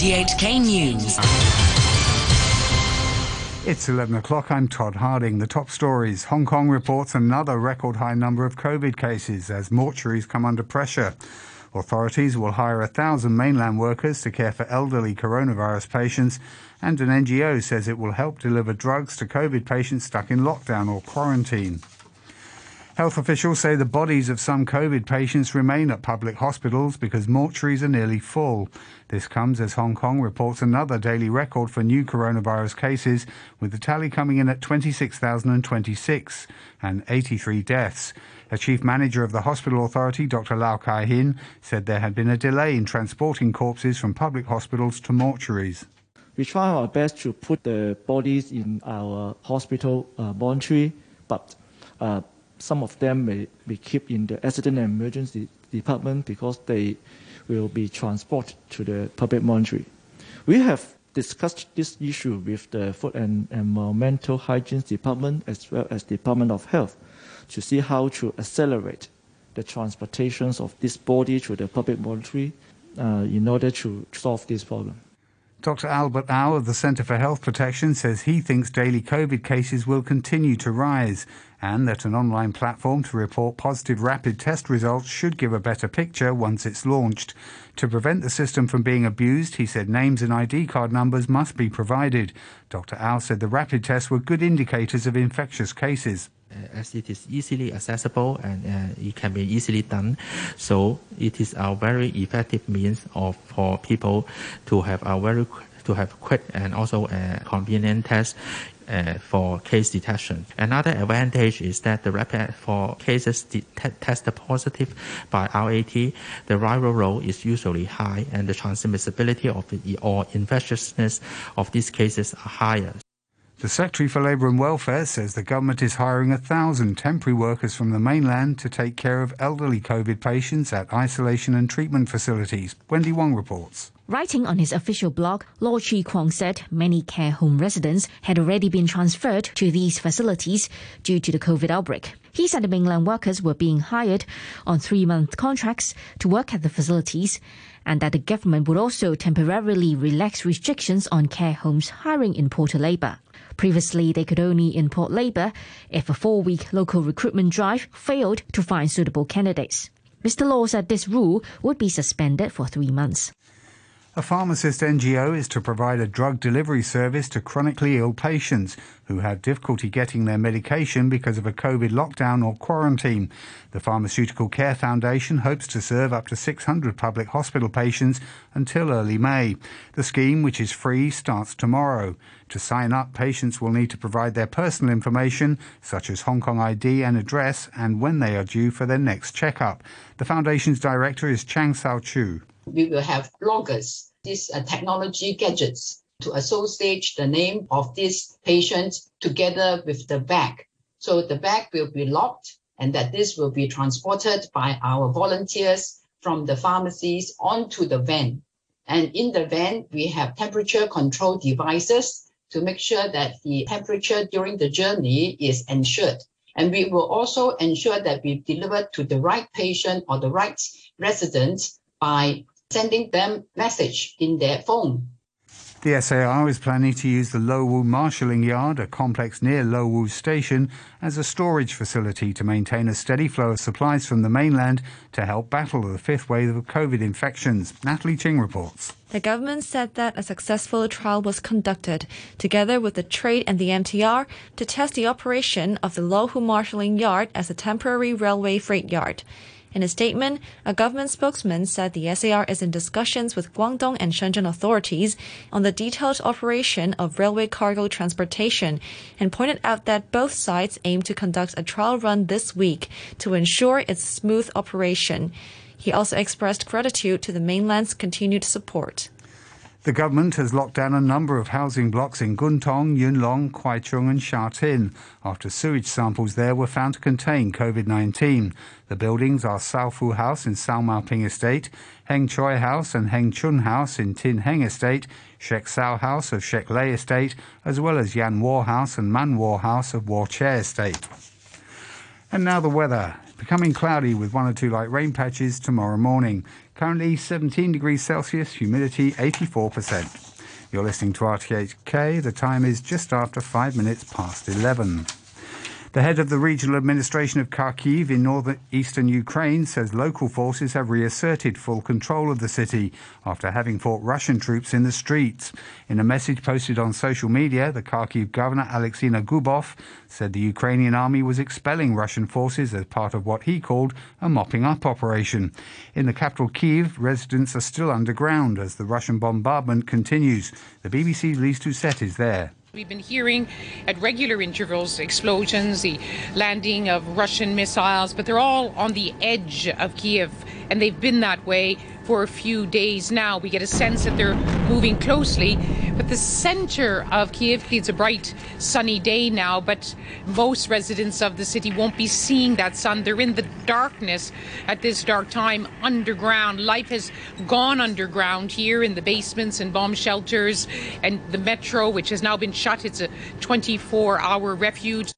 RTHK News. It's 11 o'clock. I'm Todd Harding. The top stories. Hong Kong reports another record high number of COVID cases as mortuaries come under pressure. Authorities will hire a thousand mainland workers to care for elderly coronavirus patients, and an NGO says it will help deliver drugs to COVID patients stuck in lockdown or quarantine. Health officials say the bodies of some COVID patients remain at public hospitals because mortuaries are nearly full. This comes as Hong Kong reports another daily record for new coronavirus cases, with the tally coming in at 26,026 and 83 deaths. A chief manager of the hospital authority, Dr. Lau Kai Hin, said there had been a delay in transporting corpses from public hospitals to mortuaries. We try our best to put the bodies in our hospital uh, mortuary, but uh, some of them may be kept in the accident and emergency department because they will be transported to the public mortuary. We have discussed this issue with the Food and Environmental Hygiene Department as well as Department of Health to see how to accelerate the transportations of this body to the public mortuary uh, in order to solve this problem. Dr. Albert Au of the Centre for Health Protection says he thinks daily COVID cases will continue to rise and that an online platform to report positive rapid test results should give a better picture once it's launched. To prevent the system from being abused, he said names and ID card numbers must be provided. Dr. Au said the rapid tests were good indicators of infectious cases. Uh, as it is easily accessible and uh, it can be easily done. So it is a very effective means of for people to have a very to have quick and also a convenient test uh, for case detection. Another advantage is that the rapid for cases tested positive by RAT, the viral load is usually high and the transmissibility of the or infectiousness of these cases are higher. The Secretary for Labour and Welfare says the government is hiring a thousand temporary workers from the mainland to take care of elderly COVID patients at isolation and treatment facilities. Wendy Wong reports. Writing on his official blog, Law Chi Kwong said many care home residents had already been transferred to these facilities due to the COVID outbreak. He said the mainland workers were being hired on three month contracts to work at the facilities and that the government would also temporarily relax restrictions on care homes hiring importer labour. Previously, they could only import labour if a four week local recruitment drive failed to find suitable candidates. Mr. Law said this rule would be suspended for three months. A pharmacist NGO is to provide a drug delivery service to chronically ill patients who have difficulty getting their medication because of a COVID lockdown or quarantine. The Pharmaceutical Care Foundation hopes to serve up to 600 public hospital patients until early May. The scheme, which is free, starts tomorrow. To sign up, patients will need to provide their personal information, such as Hong Kong ID and address, and when they are due for their next checkup. The foundation's director is Chang Sao Chu we will have loggers, these uh, technology gadgets to associate the name of this patient together with the bag. So the bag will be locked and that this will be transported by our volunteers from the pharmacies onto the van. And in the van, we have temperature control devices to make sure that the temperature during the journey is ensured. And we will also ensure that we deliver to the right patient or the right resident by sending them message in their phone. The SAR is planning to use the Lo Wu Marshalling Yard, a complex near Lo Wu Station, as a storage facility to maintain a steady flow of supplies from the mainland to help battle the fifth wave of COVID infections. Natalie Ching reports. The government said that a successful trial was conducted, together with the trade and the MTR, to test the operation of the Lo Wu Marshalling Yard as a temporary railway freight yard. In a statement, a government spokesman said the SAR is in discussions with Guangdong and Shenzhen authorities on the detailed operation of railway cargo transportation and pointed out that both sides aim to conduct a trial run this week to ensure its smooth operation. He also expressed gratitude to the mainland's continued support. The government has locked down a number of housing blocks in Kwun Tong, Yuen Long, Kwai Chung and Sha Tin after sewage samples there were found to contain COVID-19. The buildings are Sau Fu House in Sau Mau Ping Estate, Heng Choi House and Heng Chun House in Tin Heng Estate, Shek Sao House of Shek Lei Estate, as well as Yan Wo House and Man Wo House of Wo Che Estate. And now the weather. becoming cloudy with one or two light rain patches tomorrow morning. Currently 17 degrees Celsius, humidity 84%. You're listening to RTHK. The time is just after five minutes past 11. The head of the regional administration of Kharkiv in northeastern Ukraine says local forces have reasserted full control of the city after having fought Russian troops in the streets. In a message posted on social media, the Kharkiv governor Alexei Gubov said the Ukrainian army was expelling Russian forces as part of what he called a mopping up operation. In the capital Kiev, residents are still underground as the Russian bombardment continues. The BBC's Lise Doucet is there. We've been hearing at regular intervals explosions, the landing of Russian missiles, but they're all on the edge of Kiev, and they've been that way for a few days now. We get a sense that they're moving closely, but the center of Kiev, it's a bright, sunny day now, but most residents of the city won't be seeing that sun. They're in the darkness at this dark time underground. Life has gone underground here in the basements and bomb shelters and the metro, which has now been shut. It's a 24 hour refuge.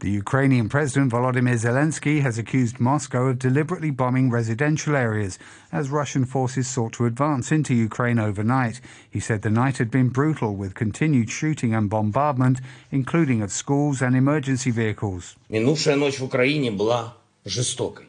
The Ukrainian President Volodymyr Zelensky has accused Moscow of deliberately bombing residential areas as Russian forces sought to advance into Ukraine overnight. He said the night had been brutal with continued shooting and bombardment, including of schools and emergency vehicles. Минувшая ночь в Украине была жестокой.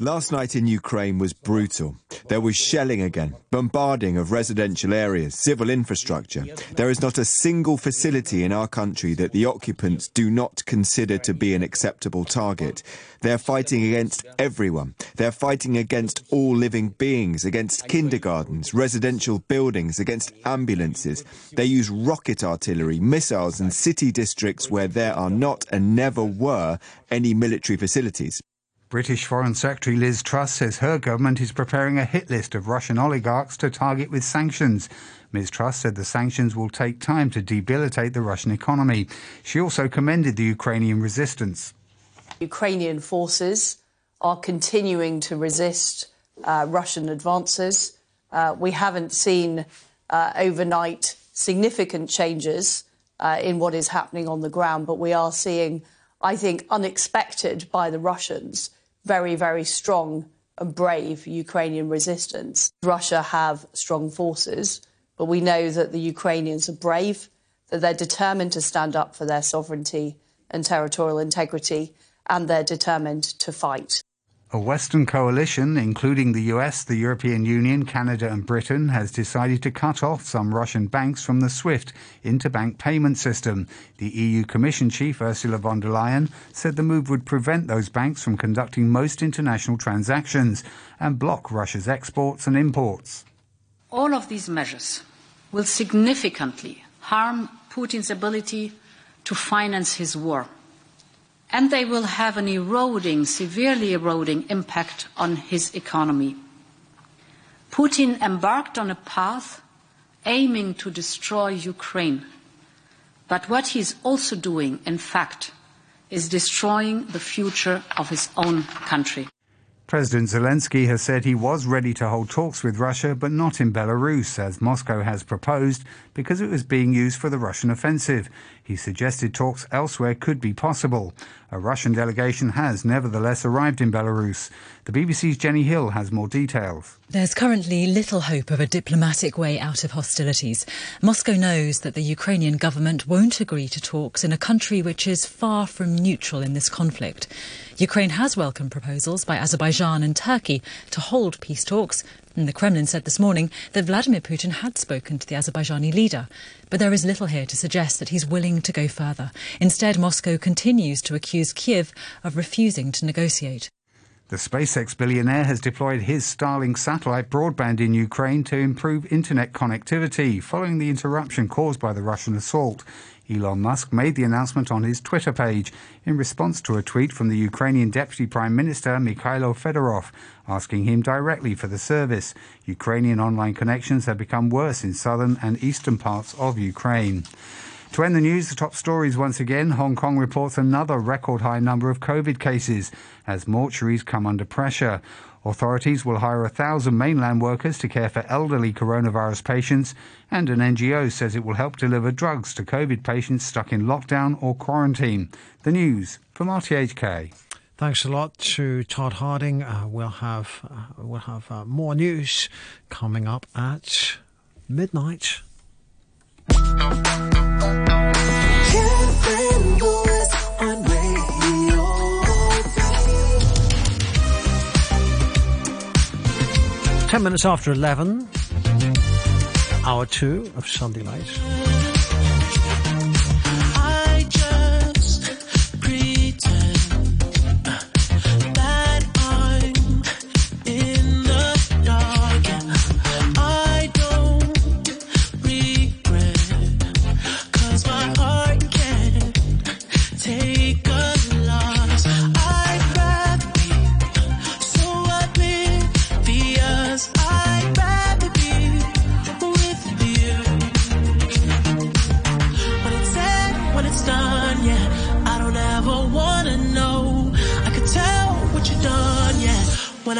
Last night in Ukraine was brutal. There was shelling again, bombarding of residential areas, civil infrastructure. There is not a single facility in our country that the occupants do not consider to be an acceptable target. They're fighting against everyone. They're fighting against all living beings, against kindergartens, residential buildings, against ambulances. They use rocket artillery, missiles, and city districts where there are not and never were any military facilities. British Foreign Secretary Liz Truss says her government is preparing a hit list of Russian oligarchs to target with sanctions. Ms. Truss said the sanctions will take time to debilitate the Russian economy. She also commended the Ukrainian resistance. Ukrainian forces are continuing to resist uh, Russian advances. Uh, we haven't seen uh, overnight significant changes uh, in what is happening on the ground, but we are seeing, I think, unexpected by the Russians very, very strong and brave Ukrainian resistance. Russia have strong forces, but we know that the Ukrainians are brave, that they're determined to stand up for their sovereignty and territorial integrity, and they're determined to fight. A Western coalition, including the US, the European Union, Canada, and Britain, has decided to cut off some Russian banks from the SWIFT interbank payment system. The EU Commission chief, Ursula von der Leyen, said the move would prevent those banks from conducting most international transactions and block Russia's exports and imports. All of these measures will significantly harm Putin's ability to finance his war and they will have an eroding, severely eroding impact on his economy. Putin embarked on a path aiming to destroy Ukraine. But what he is also doing, in fact, is destroying the future of his own country. President Zelensky has said he was ready to hold talks with Russia, but not in Belarus, as Moscow has proposed, because it was being used for the Russian offensive. He suggested talks elsewhere could be possible. A Russian delegation has nevertheless arrived in Belarus. The BBC's Jenny Hill has more details. There's currently little hope of a diplomatic way out of hostilities. Moscow knows that the Ukrainian government won't agree to talks in a country which is far from neutral in this conflict. Ukraine has welcomed proposals by Azerbaijan and Turkey to hold peace talks. And the Kremlin said this morning that Vladimir Putin had spoken to the Azerbaijani leader. But there is little here to suggest that he's willing to go further. Instead, Moscow continues to accuse Kiev of refusing to negotiate. The SpaceX billionaire has deployed his Starlink satellite broadband in Ukraine to improve internet connectivity following the interruption caused by the Russian assault. Elon Musk made the announcement on his Twitter page in response to a tweet from the Ukrainian Deputy Prime Minister Mikhailo Fedorov asking him directly for the service. Ukrainian online connections have become worse in southern and eastern parts of Ukraine. To end the news, the top stories once again. Hong Kong reports another record high number of COVID cases as mortuaries come under pressure. Authorities will hire a thousand mainland workers to care for elderly coronavirus patients, and an NGO says it will help deliver drugs to COVID patients stuck in lockdown or quarantine. The news from RTHK. Thanks a lot to Todd Harding. Uh, we'll have uh, we'll have uh, more news coming up at midnight. Ten minutes after eleven, hour two of Sunday Lights.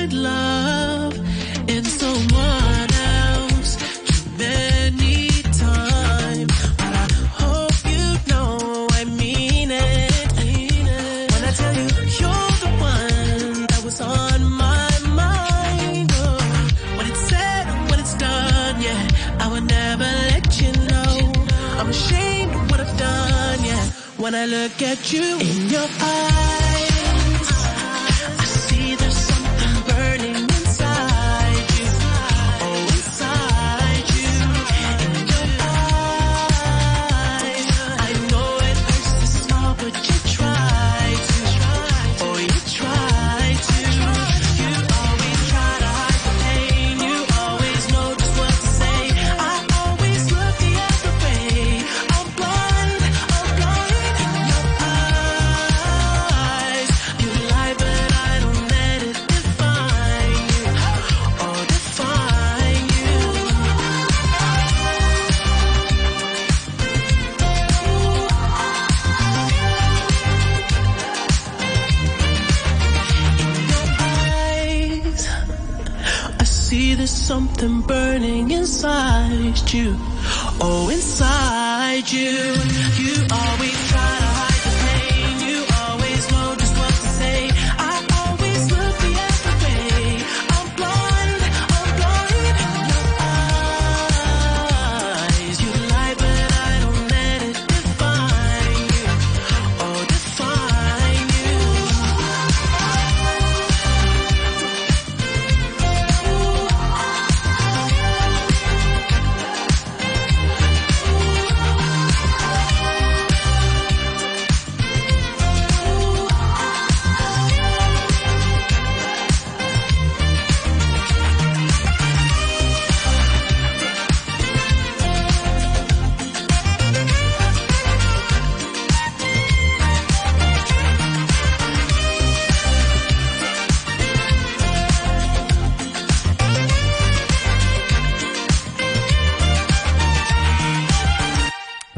Find love in someone else too many times, but I hope you know I mean it. When I tell you you're the one that was on my mind, oh, when it's said, when it's done, yeah, I would never let you know. I'm ashamed of what I've done, yeah. When I look at you in your eyes, you. Oh, inside you. You always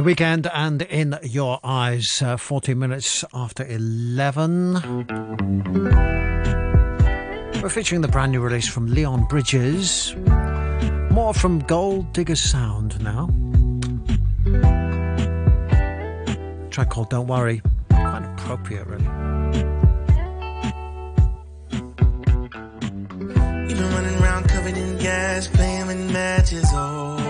The Weeknd and in your eyes, uh, 40 minutes after 11. We're featuring the brand new release from Leon Bridges. More from Gold-Diggers Sound now. Track called Don't Worry. Quite appropriate, really. You've running around covered in gas, playing with matches, oh.